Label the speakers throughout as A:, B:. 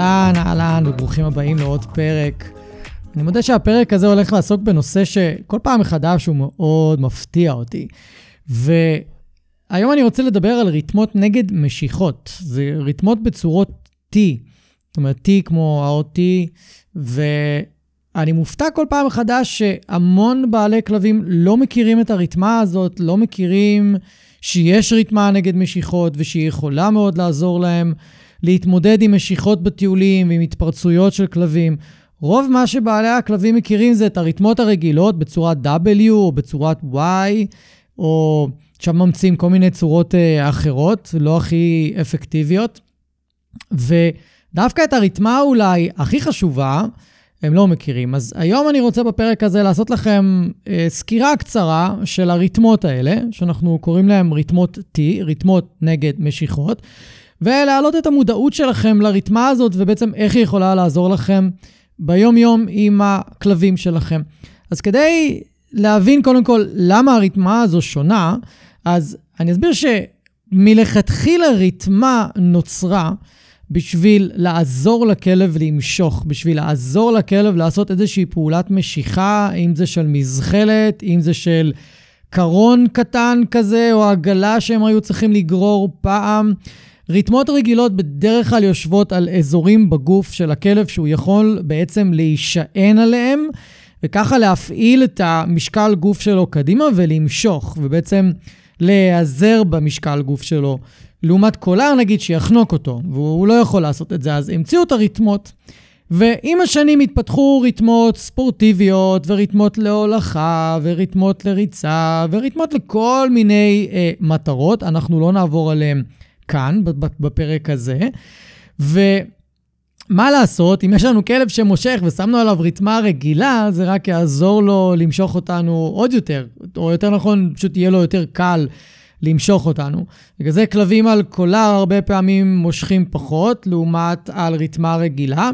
A: אהלן, אהלן, וברוכים הבאים לעוד פרק. אני מודה שהפרק הזה הולך לעסוק בנושא שכל פעם מחדש הוא מאוד מפתיע אותי. והיום אני רוצה לדבר על ריתמות נגד משיכות. זה ריתמות בצורות T. זאת אומרת, T כמו האות T, ואני מופתע כל פעם מחדש שהמון בעלי כלבים לא מכירים את הריתמה הזאת, לא מכירים שיש ריתמה נגד משיכות ושהיא יכולה מאוד לעזור להם. להתמודד עם משיכות בטיולים ועם התפרצויות של כלבים. רוב מה שבעלי הכלבים מכירים זה את הריתמות הרגילות בצורת W או בצורת Y, או עכשיו ממציאים כל מיני צורות uh, אחרות, לא הכי אפקטיביות. ודווקא את הריתמה אולי הכי חשובה, הם לא מכירים. אז היום אני רוצה בפרק הזה לעשות לכם uh, סקירה קצרה של הריתמות האלה, שאנחנו קוראים להם ריתמות T, ריתמות נגד משיכות. ולהעלות את המודעות שלכם לריתמה הזאת, ובעצם איך היא יכולה לעזור לכם ביום-יום עם הכלבים שלכם. אז כדי להבין קודם כל למה הריתמה הזו שונה, אז אני אסביר שמלכתחילה ריתמה נוצרה בשביל לעזור לכלב למשוך, בשביל לעזור לכלב לעשות איזושהי פעולת משיכה, אם זה של מזחלת, אם זה של קרון קטן כזה, או עגלה שהם היו צריכים לגרור פעם. ריתמות רגילות בדרך כלל יושבות על אזורים בגוף של הכלב שהוא יכול בעצם להישען עליהם, וככה להפעיל את המשקל גוף שלו קדימה ולמשוך, ובעצם להיעזר במשקל גוף שלו. לעומת קולר, נגיד, שיחנוק אותו, והוא לא יכול לעשות את זה, אז המציאו את הריתמות. ועם השנים התפתחו ריתמות ספורטיביות, וריתמות להולכה, וריתמות לריצה, וריתמות לכל מיני אה, מטרות. אנחנו לא נעבור עליהן כאן, בפרק הזה. ומה לעשות, אם יש לנו כלב שמושך ושמנו עליו ריתמה רגילה, זה רק יעזור לו למשוך אותנו עוד יותר, או יותר נכון, פשוט יהיה לו יותר קל למשוך אותנו. בגלל זה כלבים על קולר הרבה פעמים מושכים פחות, לעומת על ריתמה רגילה.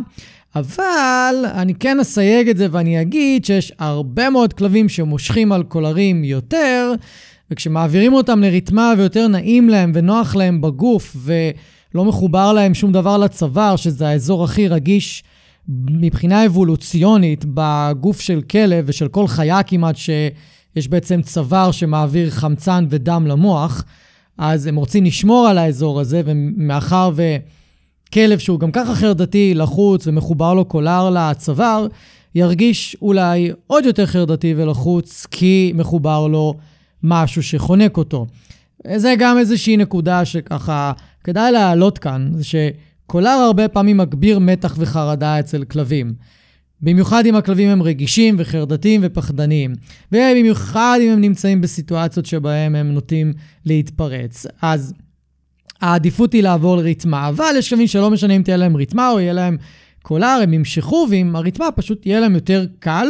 A: אבל אני כן אסייג את זה ואני אגיד שיש הרבה מאוד כלבים שמושכים על קולרים יותר, וכשמעבירים אותם לריתמה ויותר נעים להם ונוח להם בגוף ולא מחובר להם שום דבר לצוואר, שזה האזור הכי רגיש מבחינה אבולוציונית בגוף של כלב ושל כל חיה כמעט שיש בעצם צוואר שמעביר חמצן ודם למוח, אז הם רוצים לשמור על האזור הזה, ומאחר וכלב שהוא גם ככה חרדתי, לחוץ ומחובר לו קולר לצוואר, ירגיש אולי עוד יותר חרדתי ולחוץ כי מחובר לו משהו שחונק אותו. זה גם איזושהי נקודה שככה כדאי להעלות כאן, זה שקולר הרבה פעמים מגביר מתח וחרדה אצל כלבים. במיוחד אם הכלבים הם רגישים וחרדתיים ופחדניים. ובמיוחד אם הם נמצאים בסיטואציות שבהם הם נוטים להתפרץ. אז העדיפות היא לעבור לריתמה, אבל יש כלבים שלא משנה אם תהיה להם ריתמה או יהיה להם קולר, הם ימשכו, ועם הרתמה פשוט יהיה להם יותר קל,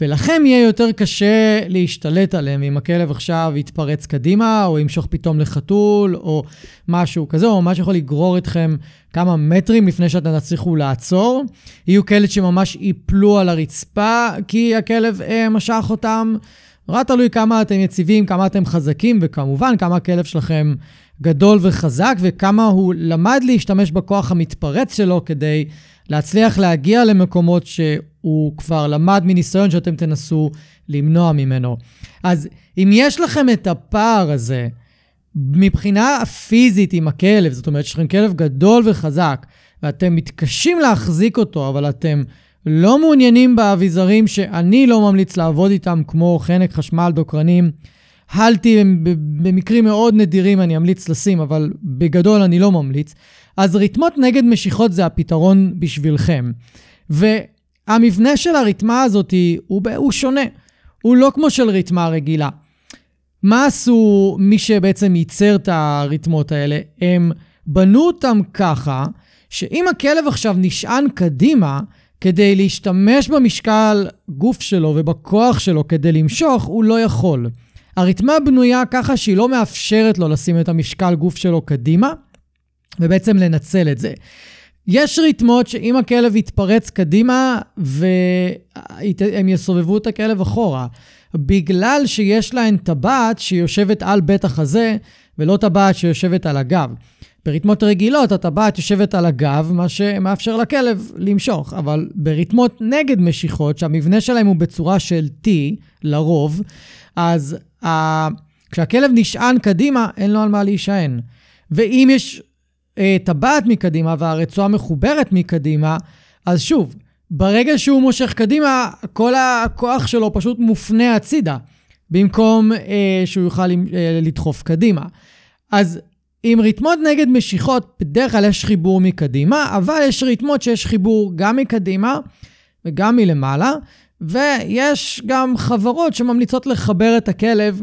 A: ולכם יהיה יותר קשה להשתלט עליהם אם הכלב עכשיו יתפרץ קדימה, או ימשוך פתאום לחתול, או משהו כזה, או ממש יכול לגרור אתכם כמה מטרים לפני שאתם תצליחו לעצור. יהיו כאלה שממש ייפלו על הרצפה, כי הכלב אה, משך אותם. רק תלוי כמה אתם יציבים, כמה אתם חזקים, וכמובן כמה הכלב שלכם גדול וחזק, וכמה הוא למד להשתמש בכוח המתפרץ שלו כדי להצליח להגיע למקומות שהוא כבר למד מניסיון שאתם תנסו למנוע ממנו. אז אם יש לכם את הפער הזה מבחינה פיזית עם הכלב, זאת אומרת, יש לכם כלב גדול וחזק, ואתם מתקשים להחזיק אותו, אבל אתם לא מעוניינים באביזרים שאני לא ממליץ לעבוד איתם, כמו חנק, חשמל, דוקרנים. הלטי, במקרים מאוד נדירים אני אמליץ לשים, אבל בגדול אני לא ממליץ. אז רתמות נגד משיכות זה הפתרון בשבילכם. והמבנה של הרתמה הזאת הוא, הוא שונה. הוא לא כמו של רתמה רגילה. מה עשו מי שבעצם ייצר את הרתמות האלה? הם בנו אותם ככה, שאם הכלב עכשיו נשען קדימה, כדי להשתמש במשקל גוף שלו ובכוח שלו כדי למשוך, הוא לא יכול. הרתמה בנויה ככה שהיא לא מאפשרת לו לשים את המשקל גוף שלו קדימה, ובעצם לנצל את זה. יש ריתמות שאם הכלב יתפרץ קדימה והם יסובבו את הכלב אחורה, בגלל שיש להן טבעת שיושבת על בית החזה ולא טבעת שיושבת על הגב. בריתמות רגילות הטבעת יושבת על הגב, מה שמאפשר לכלב למשוך, אבל בריתמות נגד משיכות, שהמבנה שלהם הוא בצורה של T, לרוב, אז כשהכלב נשען קדימה, אין לו על מה להישען. ואם יש אה, טבעת מקדימה והרצועה מחוברת מקדימה, אז שוב, ברגע שהוא מושך קדימה, כל הכוח שלו פשוט מופנה הצידה, במקום אה, שהוא יוכל אה, לדחוף קדימה. אז עם ריתמות נגד משיכות, בדרך כלל יש חיבור מקדימה, אבל יש ריתמות שיש חיבור גם מקדימה וגם מלמעלה, ויש גם חברות שממליצות לחבר את הכלב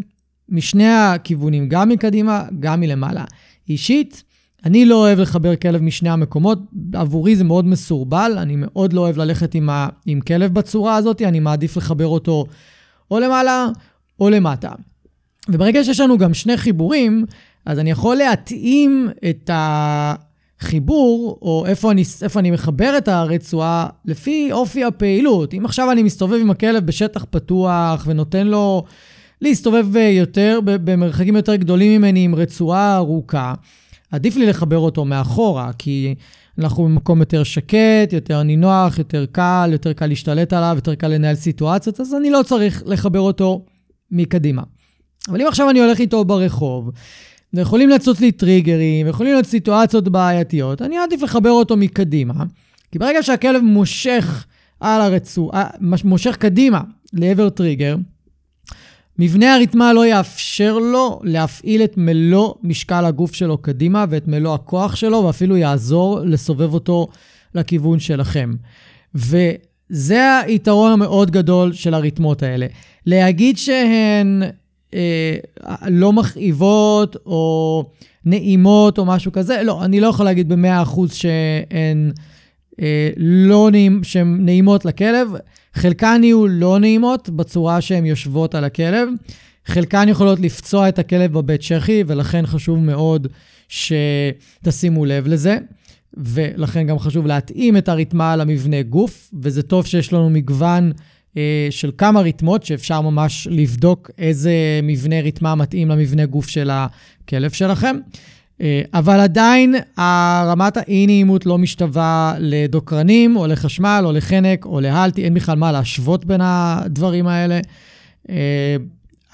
A: משני הכיוונים, גם מקדימה, גם מלמעלה. אישית, אני לא אוהב לחבר כלב משני המקומות, עבורי זה מאוד מסורבל, אני מאוד לא אוהב ללכת עם, ה... עם כלב בצורה הזאת, אני מעדיף לחבר אותו או למעלה או למטה. וברגע שיש לנו גם שני חיבורים, אז אני יכול להתאים את החיבור, או איפה אני, איפה אני מחבר את הרצועה, לפי אופי הפעילות. אם עכשיו אני מסתובב עם הכלב בשטח פתוח ונותן לו להסתובב יותר, במרחקים יותר גדולים ממני עם רצועה ארוכה, עדיף לי לחבר אותו מאחורה, כי אנחנו במקום יותר שקט, יותר נינוח, יותר קל, יותר קל להשתלט עליו, יותר קל לנהל סיטואציות, אז אני לא צריך לחבר אותו מקדימה. אבל אם עכשיו אני הולך איתו ברחוב, ויכולים לצוץ לי טריגרים, ויכולים להיות סיטואציות בעייתיות, אני אעדיף לחבר אותו מקדימה, כי ברגע שהכלב מושך על הרצועה, מושך קדימה לעבר טריגר, מבנה הרתמה לא יאפשר לו להפעיל את מלוא משקל הגוף שלו קדימה ואת מלוא הכוח שלו, ואפילו יעזור לסובב אותו לכיוון שלכם. וזה היתרון המאוד גדול של הרתמות האלה. להגיד שהן אה, לא מכאיבות או נעימות או משהו כזה, לא, אני לא יכול להגיד ב-100% שהן אה, לא נעים, שהן נעימות לכלב. חלקן יהיו לא נעימות בצורה שהן יושבות על הכלב. חלקן יכולות לפצוע את הכלב בבית שחי, ולכן חשוב מאוד שתשימו לב לזה. ולכן גם חשוב להתאים את הרתמה למבנה גוף, וזה טוב שיש לנו מגוון של כמה רתמות שאפשר ממש לבדוק איזה מבנה רתמה מתאים למבנה גוף של הכלב שלכם. אה, אבל עדיין רמת האי-נעימות לא משתווה לדוקרנים, או לחשמל, או לחנק, או להלטי, אין בכלל מה להשוות בין הדברים האלה. אה,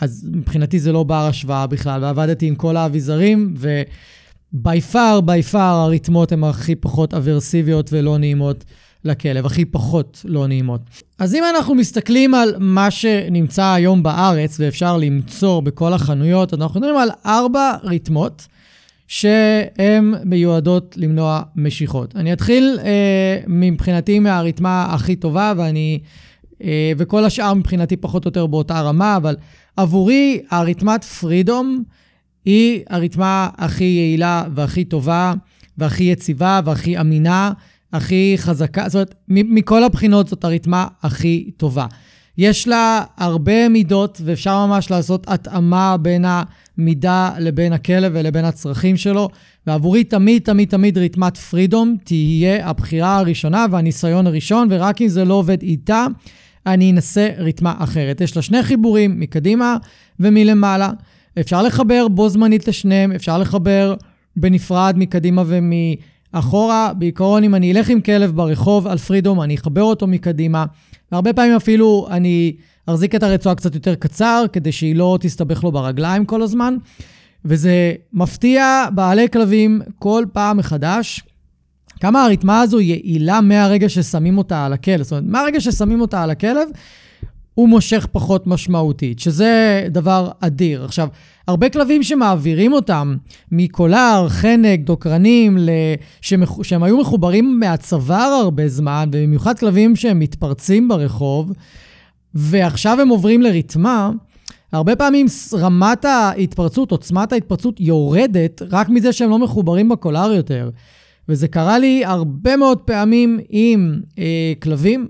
A: אז מבחינתי זה לא בר השוואה בכלל, ועבדתי עם כל האביזרים, ובי פאר, בי פאר, הרתמות הן הכי פחות אברסיביות ולא נעימות לכלב, הכי פחות לא נעימות. אז אם אנחנו מסתכלים על מה שנמצא היום בארץ, ואפשר למצוא בכל החנויות, אנחנו מדברים על ארבע רתמות. שהן מיועדות למנוע משיכות. אני אתחיל אה, מבחינתי מהרתמה הכי טובה, ואני, אה, וכל השאר מבחינתי פחות או יותר באותה רמה, אבל עבורי הרתמת פרידום היא הרתמה הכי יעילה והכי טובה, והכי יציבה והכי אמינה, הכי חזקה. זאת אומרת, מכל הבחינות זאת הרתמה הכי טובה. יש לה הרבה מידות, ואפשר ממש לעשות התאמה בין המידה לבין הכלב ולבין הצרכים שלו. ועבורי תמיד, תמיד, תמיד רתמת פרידום תהיה הבחירה הראשונה והניסיון הראשון, ורק אם זה לא עובד איתה, אני אנסה רתמה אחרת. יש לה שני חיבורים, מקדימה ומלמעלה. אפשר לחבר בו זמנית לשניהם, אפשר לחבר בנפרד מקדימה ומאחורה. בעיקרון, אם אני אלך עם כלב ברחוב על פרידום, אני אחבר אותו מקדימה. והרבה פעמים אפילו אני אחזיק את הרצועה קצת יותר קצר, כדי שהיא לא תסתבך לו ברגליים כל הזמן. וזה מפתיע בעלי כלבים כל פעם מחדש, כמה הריתמה הזו יעילה מהרגע ששמים אותה על הכלב. זאת אומרת, מהרגע ששמים אותה על הכלב, הוא מושך פחות משמעותית, שזה דבר אדיר. עכשיו, הרבה כלבים שמעבירים אותם מקולר, חנק, דוקרנים, שמח... שהם היו מחוברים מהצוואר הרבה זמן, ובמיוחד כלבים שהם מתפרצים ברחוב, ועכשיו הם עוברים לרתמה, הרבה פעמים רמת ההתפרצות, עוצמת ההתפרצות יורדת רק מזה שהם לא מחוברים בקולר יותר. וזה קרה לי הרבה מאוד פעמים עם אה, כלבים.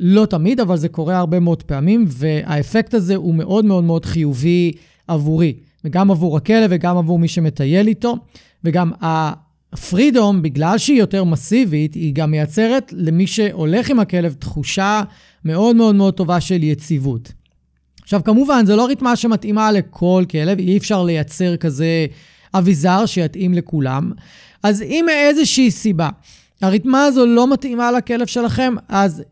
A: לא תמיד, אבל זה קורה הרבה מאוד פעמים, והאפקט הזה הוא מאוד מאוד מאוד חיובי עבורי, וגם עבור הכלב וגם עבור מי שמטייל איתו, וגם הפרידום, בגלל שהיא יותר מסיבית, היא גם מייצרת למי שהולך עם הכלב תחושה מאוד מאוד מאוד טובה של יציבות. עכשיו, כמובן, זו לא ריתמה שמתאימה לכל כלב, אי אפשר לייצר כזה אביזר שיתאים לכולם. אז אם מאיזושהי סיבה הריתמה הזו לא מתאימה לכלב שלכם, אז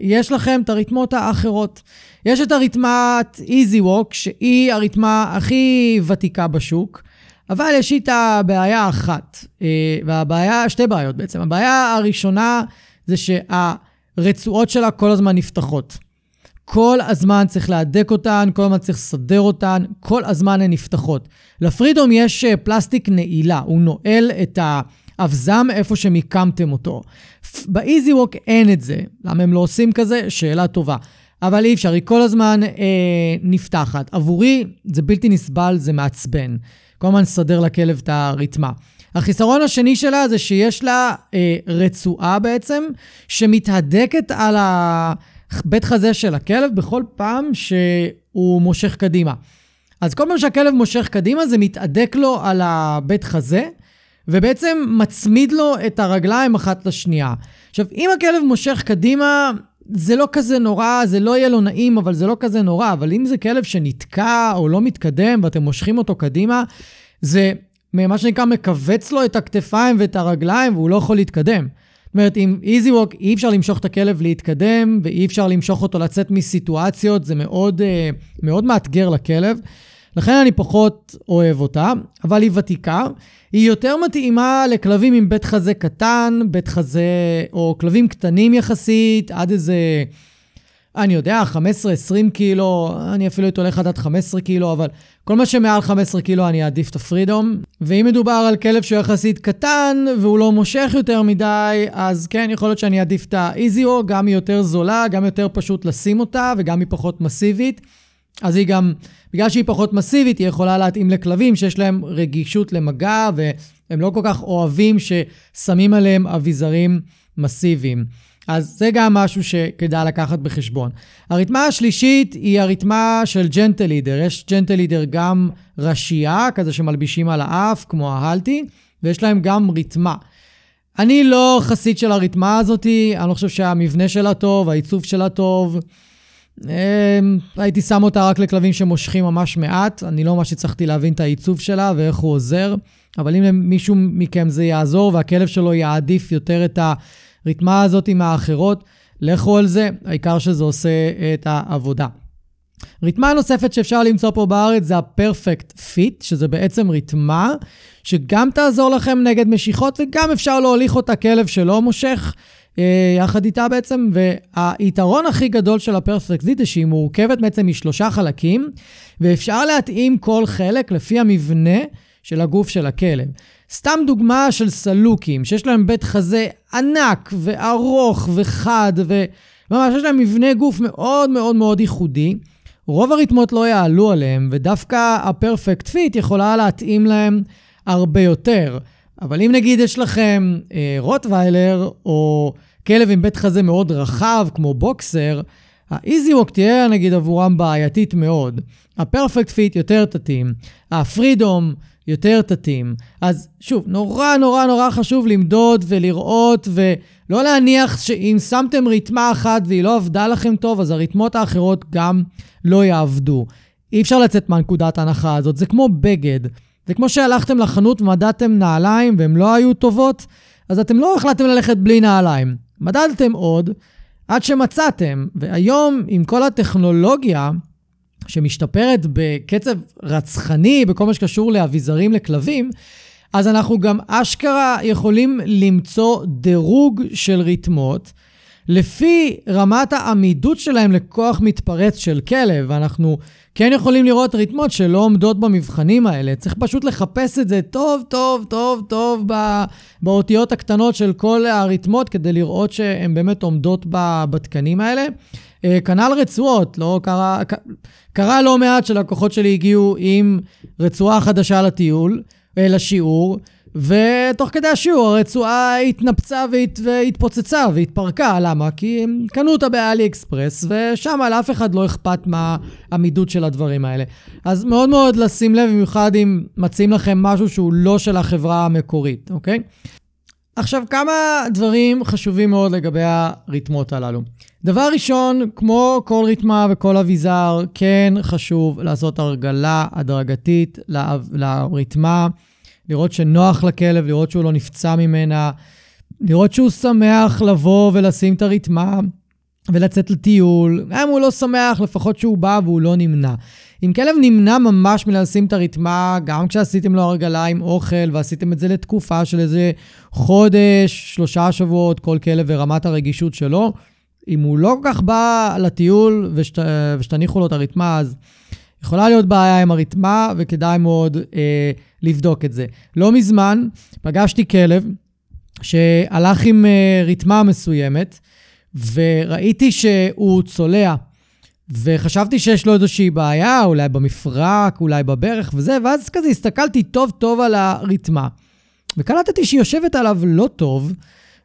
A: יש לכם את הריתמות האחרות. יש את הריתמת Easy Walk, שהיא הריתמה הכי ותיקה בשוק, אבל יש איתה בעיה אחת, אה, והבעיה, שתי בעיות בעצם. הבעיה הראשונה זה שהרצועות שלה כל הזמן נפתחות. כל הזמן צריך להדק אותן, כל הזמן צריך לסדר אותן, כל הזמן הן נפתחות. לפרידום יש אה, פלסטיק נעילה, הוא נועל את ה... אבזם איפה שמיקמתם אותו. באיזי ווק אין את זה. למה הם לא עושים כזה? שאלה טובה. אבל אי אפשר, היא כל הזמן אה, נפתחת. עבורי זה בלתי נסבל, זה מעצבן. כל הזמן לסדר לכלב את הרתמה. החיסרון השני שלה זה שיש לה אה, רצועה בעצם, שמתהדקת על הבית חזה של הכלב בכל פעם שהוא מושך קדימה. אז כל פעם שהכלב מושך קדימה זה מתהדק לו על הבית חזה, ובעצם מצמיד לו את הרגליים אחת לשנייה. עכשיו, אם הכלב מושך קדימה, זה לא כזה נורא, זה לא יהיה לו נעים, אבל זה לא כזה נורא. אבל אם זה כלב שנתקע או לא מתקדם ואתם מושכים אותו קדימה, זה מה שנקרא מכווץ לו את הכתפיים ואת הרגליים והוא לא יכול להתקדם. זאת אומרת, עם איזי ווק אי אפשר למשוך את הכלב להתקדם ואי אפשר למשוך אותו לצאת מסיטואציות, זה מאוד, אה, מאוד מאתגר לכלב. לכן אני פחות אוהב אותה, אבל היא ותיקה. היא יותר מתאימה לכלבים עם בית חזה קטן, בית חזה, או כלבים קטנים יחסית, עד איזה, אני יודע, 15-20 קילו, אני אפילו הייתי הולך עד 15 קילו, אבל כל מה שמעל 15 קילו אני אעדיף את הפרידום. ואם מדובר על כלב שהוא יחסית קטן והוא לא מושך יותר מדי, אז כן, יכול להיות שאני אעדיף את האיזיו, גם היא יותר זולה, גם יותר פשוט לשים אותה וגם היא פחות מסיבית. אז היא גם, בגלל שהיא פחות מסיבית, היא יכולה להתאים לכלבים שיש להם רגישות למגע, והם לא כל כך אוהבים ששמים עליהם אביזרים מסיביים. אז זה גם משהו שכדאי לקחת בחשבון. הרתמה השלישית היא הרתמה של ג'נטל לידר. יש ג'נטל לידר גם ראשייה, כזה שמלבישים על האף, כמו ההלטי, ויש להם גם רתמה. אני לא חסיד של הרתמה הזאתי, אני לא חושב שהמבנה שלה טוב, העיצוב שלה טוב. אמ, הייתי שם אותה רק לכלבים שמושכים ממש מעט, אני לא ממש הצלחתי להבין את העיצוב שלה ואיך הוא עוזר, אבל אם למישהו מכם זה יעזור והכלב שלו יעדיף יותר את הרתמה הזאת מהאחרות, לכו על זה, העיקר שזה עושה את העבודה. רתמה נוספת שאפשר למצוא פה בארץ זה ה-perfect fit, שזה בעצם רתמה שגם תעזור לכם נגד משיכות וגם אפשר להוליך אותה כלב שלא מושך. אה, יחד איתה בעצם, והיתרון הכי גדול של ה Perfect זה שהיא מורכבת בעצם משלושה חלקים, ואפשר להתאים כל חלק לפי המבנה של הגוף של הכלב. סתם דוגמה של סלוקים, שיש להם בית חזה ענק וארוך וחד, וממש יש להם מבנה גוף מאוד מאוד מאוד ייחודי. רוב הרתמות לא יעלו עליהם, ודווקא ה Perfect Fit יכולה להתאים להם הרבה יותר. אבל אם נגיד יש לכם אה, רוטוויילר, או כלב עם בית חזה מאוד רחב, כמו בוקסר, ה Easy Walk תהיה נגיד עבורם בעייתית מאוד. ה Perfect Fit יותר תתאים, ה Freedom יותר תתאים. אז שוב, נורא נורא נורא חשוב למדוד ולראות ולא להניח שאם שמתם רתמה אחת והיא לא עבדה לכם טוב, אז הרתמות האחרות גם לא יעבדו. אי אפשר לצאת מהנקודת ההנחה הזאת, זה כמו בגד. זה כמו שהלכתם לחנות ומדדתם נעליים והן לא היו טובות, אז אתם לא החלטתם ללכת בלי נעליים. מדדתם עוד עד שמצאתם, והיום עם כל הטכנולוגיה שמשתפרת בקצב רצחני בכל מה שקשור לאביזרים לכלבים, אז אנחנו גם אשכרה יכולים למצוא דירוג של ריתמות. לפי רמת העמידות שלהם לכוח מתפרץ של כלב. אנחנו כן יכולים לראות ריתמות שלא עומדות במבחנים האלה. צריך פשוט לחפש את זה טוב, טוב, טוב, טוב באותיות הקטנות של כל הריתמות, כדי לראות שהן באמת עומדות בתקנים האלה. אה, כנ"ל רצועות, לא קרה, קרה לא מעט שלקוחות שלי הגיעו עם רצועה חדשה לטיול, אה, לשיעור, ותוך כדי השיעור הרצועה התנפצה והת... והתפוצצה והתפרקה. למה? כי הם קנו אותה באלי אקספרס, ושם לאף אחד לא אכפת מהעמידות של הדברים האלה. אז מאוד מאוד לשים לב, במיוחד אם מציעים לכם משהו שהוא לא של החברה המקורית, אוקיי? עכשיו, כמה דברים חשובים מאוד לגבי הרתמות הללו. דבר ראשון, כמו כל רתמה וכל אביזר, כן חשוב לעשות הרגלה הדרגתית לרתמה. לראות שנוח לכלב, לראות שהוא לא נפצע ממנה, לראות שהוא שמח לבוא ולשים את הרתמה ולצאת לטיול. אם הוא לא שמח, לפחות שהוא בא והוא לא נמנע. אם כלב נמנע ממש מלשים את הרתמה, גם כשעשיתם לו הרגלה עם אוכל ועשיתם את זה לתקופה של איזה חודש, שלושה שבועות, כל כלב ורמת הרגישות שלו, אם הוא לא כל כך בא לטיול ושת, ושתניחו לו את הרתמה, אז יכולה להיות בעיה עם הרתמה, וכדאי מאוד אה, לבדוק את זה. לא מזמן פגשתי כלב שהלך עם אה, רתמה מסוימת, וראיתי שהוא צולע. וחשבתי שיש לו איזושהי בעיה, אולי במפרק, אולי בברך וזה, ואז כזה הסתכלתי טוב טוב על הרתמה, וקלטתי שהיא יושבת עליו לא טוב,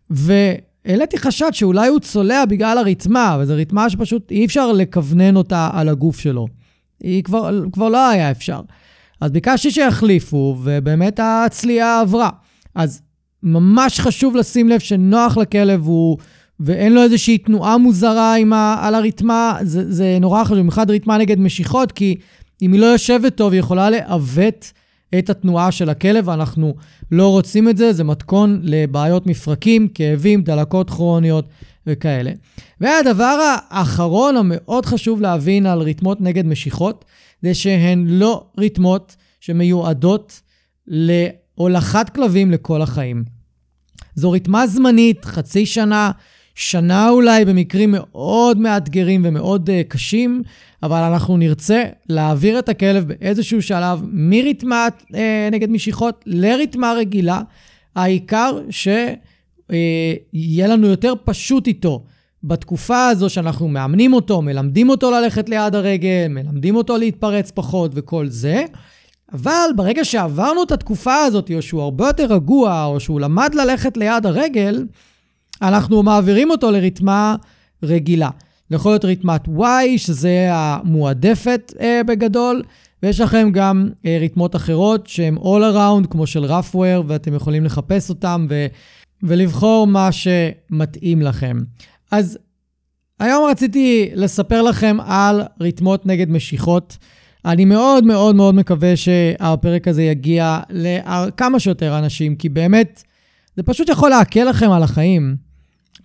A: והעליתי חשד שאולי הוא צולע בגלל הרתמה, וזו רתמה שפשוט אי אפשר לכוונן אותה על הגוף שלו. היא כבר, כבר לא היה אפשר. אז ביקשתי שיחליפו, ובאמת הצליעה עברה. אז ממש חשוב לשים לב שנוח לכלב הוא, ואין לו איזושהי תנועה מוזרה ה, על הרתמה, זה, זה נורא חשוב, במיוחד רתמה נגד משיכות, כי אם היא לא יושבת טוב, היא יכולה לעוות את התנועה של הכלב, ואנחנו לא רוצים את זה, זה מתכון לבעיות מפרקים, כאבים, דלקות כרוניות וכאלה. והדבר האחרון המאוד חשוב להבין על רתמות נגד משיכות, זה שהן לא רתמות שמיועדות להולכת כלבים לכל החיים. זו רתמה זמנית, חצי שנה, שנה אולי במקרים מאוד מאתגרים ומאוד uh, קשים, אבל אנחנו נרצה להעביר את הכלב באיזשהו שלב מרתמה uh, נגד משיכות לרתמה רגילה. העיקר שיהיה uh, לנו יותר פשוט איתו. בתקופה הזו שאנחנו מאמנים אותו, מלמדים אותו ללכת ליד הרגל, מלמדים אותו להתפרץ פחות וכל זה, אבל ברגע שעברנו את התקופה הזאת, או שהוא הרבה יותר רגוע, או שהוא למד ללכת ליד הרגל, אנחנו מעבירים אותו לרתמה רגילה. יכול להיות רתמת Y, שזה המועדפת אה, בגדול, ויש לכם גם אה, רתמות אחרות שהן all around, כמו של רפוור, ואתם יכולים לחפש אותם ו- ולבחור מה שמתאים לכם. אז היום רציתי לספר לכם על רתמות נגד משיכות. אני מאוד מאוד מאוד מקווה שהפרק הזה יגיע לכמה שיותר אנשים, כי באמת, זה פשוט יכול להקל לכם על החיים.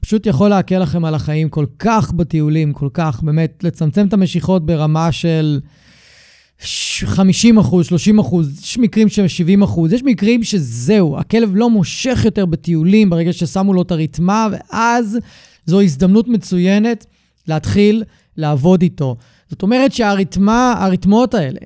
A: פשוט יכול להקל לכם על החיים כל כך בטיולים, כל כך, באמת, לצמצם את המשיכות ברמה של 50 אחוז, 30 אחוז, יש מקרים של 70 אחוז, יש מקרים שזהו, הכלב לא מושך יותר בטיולים ברגע ששמו לו את הרתמה, ואז זו הזדמנות מצוינת להתחיל לעבוד איתו. זאת אומרת שהרתמה, הרתמות האלה,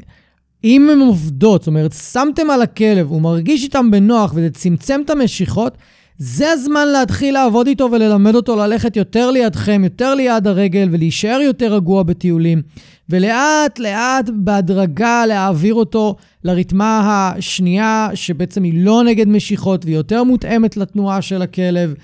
A: אם הן עובדות, זאת אומרת, שמתם על הכלב, הוא מרגיש איתם בנוח וזה צמצם את המשיכות, זה הזמן להתחיל לעבוד איתו וללמד אותו ללכת יותר לידכם, יותר ליד הרגל ולהישאר יותר רגוע בטיולים. ולאט לאט בהדרגה להעביר אותו לרתמה השנייה, שבעצם היא לא נגד משיכות והיא יותר מותאמת לתנועה של הכלב.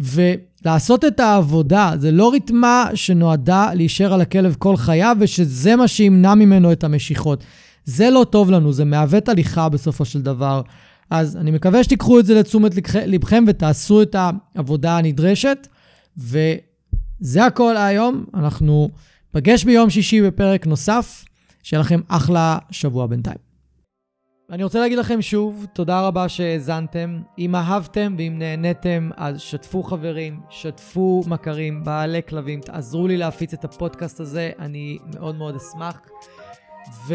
A: ולעשות את העבודה, זה לא רתמה שנועדה להישאר על הכלב כל חייו ושזה מה שימנע ממנו את המשיכות. זה לא טוב לנו, זה מעוות הליכה בסופו של דבר. אז אני מקווה שתיקחו את זה לתשומת לבכם ותעשו את העבודה הנדרשת. וזה הכל היום, אנחנו נפגש ביום שישי בפרק נוסף. שיהיה לכם אחלה שבוע בינתיים. אני רוצה להגיד לכם שוב, תודה רבה שהאזנתם. אם אהבתם ואם נהניתם, אז שתפו חברים, שתפו מכרים, בעלי כלבים, תעזרו לי להפיץ את הפודקאסט הזה, אני מאוד מאוד אשמח. ו...